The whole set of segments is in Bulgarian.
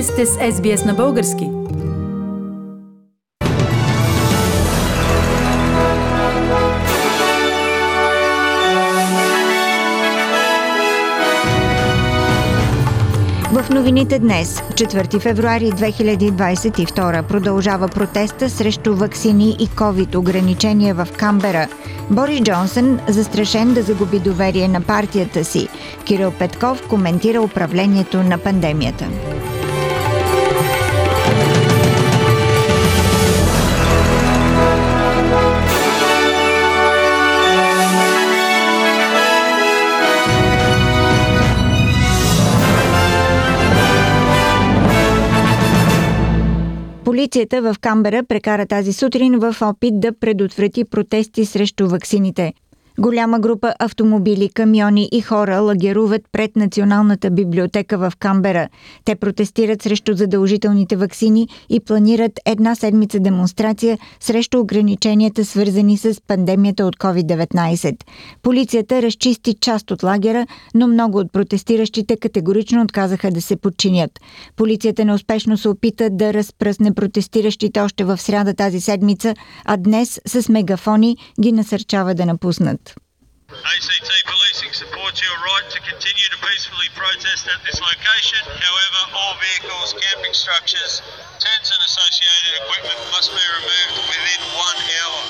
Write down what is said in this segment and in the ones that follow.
Вие сте с SBS на български. В новините днес, 4 февруари 2022, продължава протеста срещу вакцини и COVID ограничения в Камбера. Борис Джонсън застрашен да загуби доверие на партията си. Кирил Петков коментира управлението на пандемията. Полицията в Камбера прекара тази сутрин в опит да предотврати протести срещу ваксините. Голяма група автомобили, камиони и хора лагеруват пред Националната библиотека в Камбера. Те протестират срещу задължителните вакцини и планират една седмица демонстрация срещу ограниченията, свързани с пандемията от COVID-19. Полицията разчисти част от лагера, но много от протестиращите категорично отказаха да се подчинят. Полицията неуспешно се опита да разпръсне протестиращите още в сряда тази седмица, а днес с мегафони ги насърчава да напуснат. ACT Policing supports your right to continue to peacefully protest at this location. However, all vehicles, camping structures, tents and associated equipment must be removed within one hour.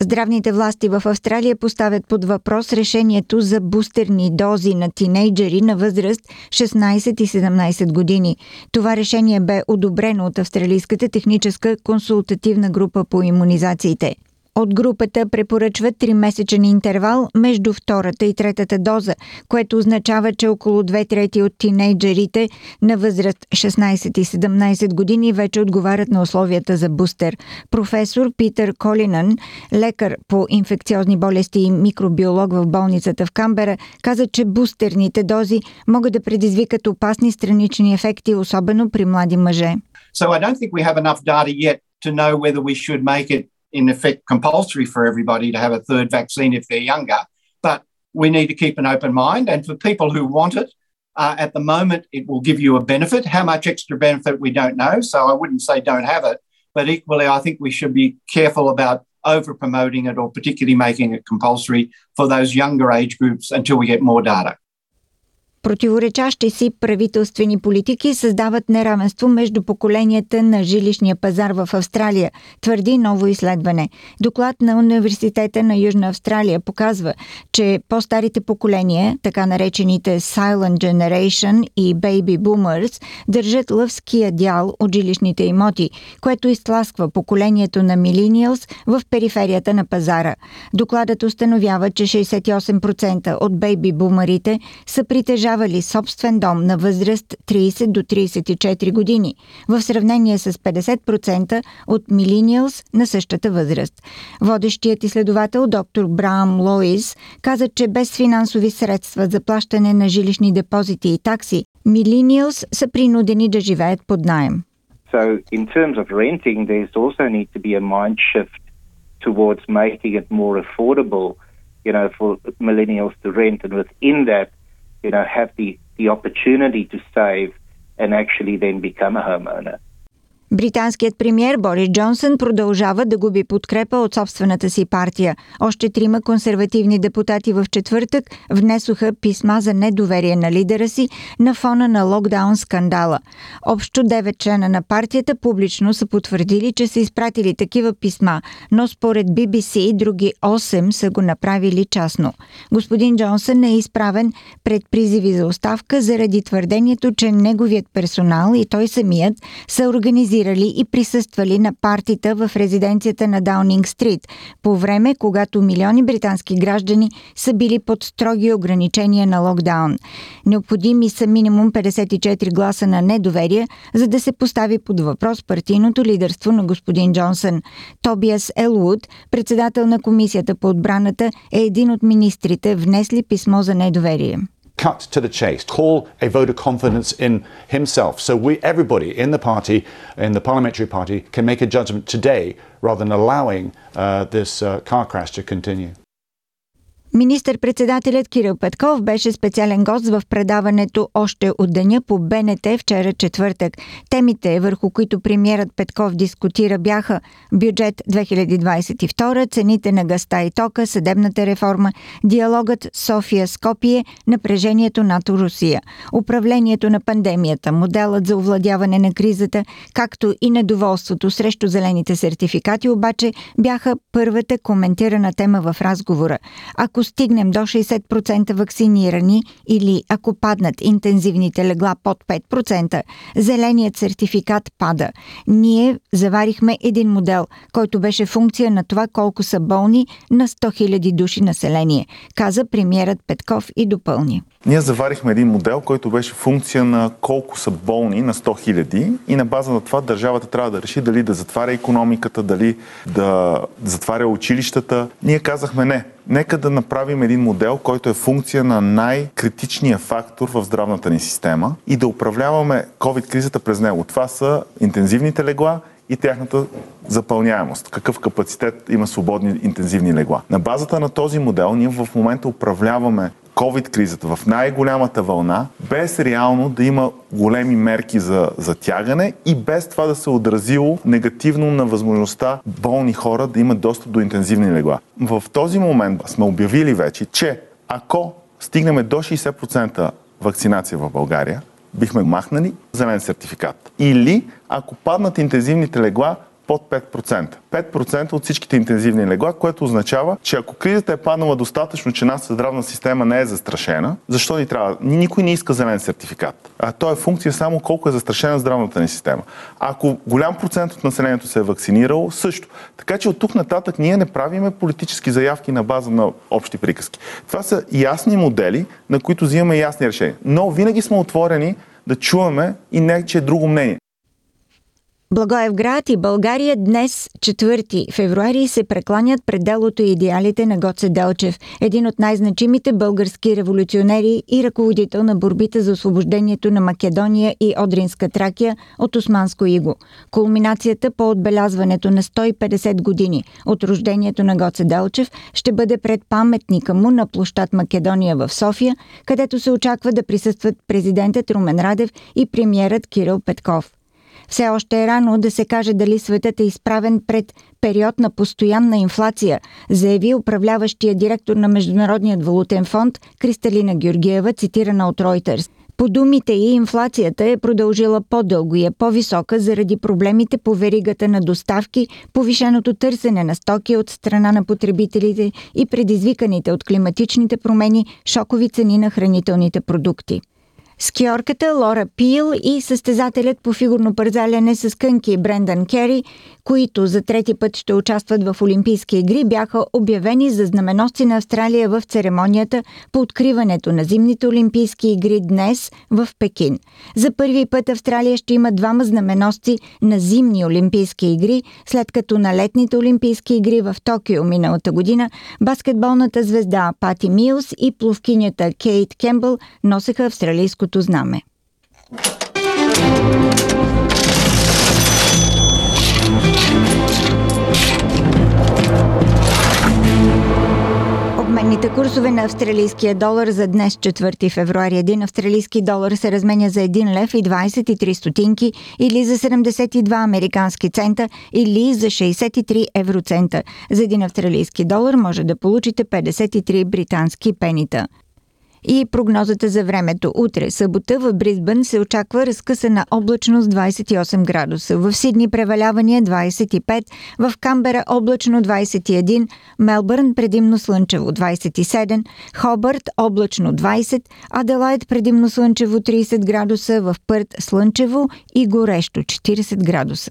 Здравните власти в Австралия поставят под въпрос решението за бустерни дози на тинейджери на възраст 16 и 17 години. Това решение бе одобрено от Австралийската техническа консултативна група по иммунизациите. От групата препоръчват 3-месечен интервал между втората и третата доза, което означава, че около две трети от тинейджерите на възраст 16 и 17 години вече отговарят на условията за бустер. Професор Питър Колинън, лекар по инфекциозни болести и микробиолог в болницата в Камбера, каза, че бустерните дози могат да предизвикат опасни странични ефекти, особено при млади мъже. So I don't think we have enough data yet to know whether we should make it in effect compulsory for everybody to have a third vaccine if they're younger. But we need to keep an open mind. And for people who want it, uh, at the moment, it will give you a benefit. How much extra benefit, we don't know. So I wouldn't say don't have it. But equally, I think we should be careful about over promoting it or particularly making it compulsory for those younger age groups until we get more data. Противоречащи си правителствени политики създават неравенство между поколенията на жилищния пазар в Австралия, твърди ново изследване. Доклад на Университета на Южна Австралия показва, че по-старите поколения, така наречените Silent Generation и Baby Boomers, държат лъвския дял от жилищните имоти, което изтласква поколението на Millennials в периферията на пазара. Докладът установява, че 68% от бейби бумарите са притежавани притежавали собствен дом на възраст 30 до 34 години, в сравнение с 50% от милениалс на същата възраст. Водещият изследовател доктор Браам Лоис каза, че без финансови средства за плащане на жилищни депозити и такси, милениалс са принудени да живеят под найем. So in terms of renting, there's also need to be a mind shift towards making it more affordable, you know, for millennials to rent, and within that, you know, have the, the opportunity to save and actually then become a homeowner. Британският премьер Борис Джонсън продължава да губи подкрепа от собствената си партия. Още трима консервативни депутати в четвъртък внесоха писма за недоверие на лидера си на фона на локдаун скандала. Общо девет члена на партията публично са потвърдили, че са изпратили такива писма, но според BBC други 8 са го направили частно. Господин Джонсън е изправен пред призиви за оставка заради твърдението, че неговият персонал и той самият са организирали организирали и присъствали на партита в резиденцията на Даунинг Стрит, по време, когато милиони британски граждани са били под строги ограничения на локдаун. Необходими са минимум 54 гласа на недоверие, за да се постави под въпрос партийното лидерство на господин Джонсън. Тобиас Елвуд, председател на Комисията по отбраната, е един от министрите, внесли писмо за недоверие. Cut to the chase, call a vote of confidence in himself. So we, everybody in the party, in the parliamentary party, can make a judgment today rather than allowing uh, this uh, car crash to continue. Министър-председателят Кирил Петков беше специален гост в предаването още от деня по БНТ вчера четвъртък. Темите, върху които премиерът Петков дискутира бяха бюджет 2022, цените на гъста и тока, съдебната реформа, диалогът София-Скопие, напрежението НАТО-Русия, управлението на пандемията, моделът за овладяване на кризата, както и недоволството срещу зелените сертификати обаче бяха първата коментирана тема в разговора. Ако стигнем до 60% вакцинирани или ако паднат интензивните легла под 5%, зеленият сертификат пада. Ние заварихме един модел, който беше функция на това колко са болни на 100 000 души население, каза премиерът Петков и допълни. Ние заварихме един модел, който беше функция на колко са болни на 100 хиляди и на база на това държавата трябва да реши дали да затваря економиката, дали да затваря училищата. Ние казахме не. Нека да направим един модел, който е функция на най-критичния фактор в здравната ни система и да управляваме COVID-кризата през него. Това са интензивните легла и тяхната запълняемост. Какъв капацитет има свободни интензивни легла. На базата на този модел ние в момента управляваме COVID-кризата в най-голямата вълна, без реално да има големи мерки за затягане и без това да се отразило негативно на възможността болни хора да имат достъп до интензивни легла. В този момент сме обявили вече, че ако стигнем до 60% вакцинация в България, бихме махнали зелен сертификат. Или ако паднат интензивните легла, под 5%. 5% от всичките интензивни легла, което означава, че ако кризата е паднала достатъчно, че нашата здравна система не е застрашена, защо ни трябва? Никой не иска зелен сертификат. А то е функция само колко е застрашена здравната ни система. Ако голям процент от населението се е вакцинирало, също. Така че от тук нататък ние не правиме политически заявки на база на общи приказки. Това са ясни модели, на които взимаме ясни решения. Но винаги сме отворени да чуваме и не, че е друго мнение. Благоевград и България днес, 4 февруари, се прекланят пред делото и идеалите на Гоце Делчев, един от най-значимите български революционери и ръководител на борбите за освобождението на Македония и Одринска Тракия от Османско иго. Кулминацията по отбелязването на 150 години от рождението на Гоце Делчев ще бъде пред паметника му на площад Македония в София, където се очаква да присъстват президентът Румен Радев и премиерът Кирил Петков. Все още е рано да се каже дали светът е изправен пред период на постоянна инфлация, заяви управляващия директор на Международният валутен фонд Кристалина Георгиева, цитирана от Reuters. По думите и инфлацията е продължила по-дълго и е по-висока заради проблемите по веригата на доставки, повишеното търсене на стоки от страна на потребителите и предизвиканите от климатичните промени шокови цени на хранителните продукти. Скиорката Лора Пил и състезателят по фигурно пързаляне с кънки Брендан Кери, които за трети път ще участват в Олимпийски игри, бяха обявени за знаменосци на Австралия в церемонията по откриването на зимните Олимпийски игри днес в Пекин. За първи път Австралия ще има двама знаменосци на зимни Олимпийски игри, след като на летните Олимпийски игри в Токио миналата година баскетболната звезда Пати Милс и пловкинята Кейт Кембъл носеха австралийско българското знаме. Обменните курсове на австралийския долар за днес 4 февруари. Един австралийски долар се разменя за 1 лев и 23 стотинки или за 72 американски цента или за 63 евроцента. За един австралийски долар може да получите 53 британски пенита и прогнозата за времето. Утре, събота, в Бризбън се очаква разкъсана облачност 28 градуса. В Сидни превалявания 25, в Камбера облачно 21, Мелбърн предимно слънчево 27, Хобърт облачно 20, Аделайд предимно слънчево 30 градуса, в Пърт слънчево и горещо 40 градуса.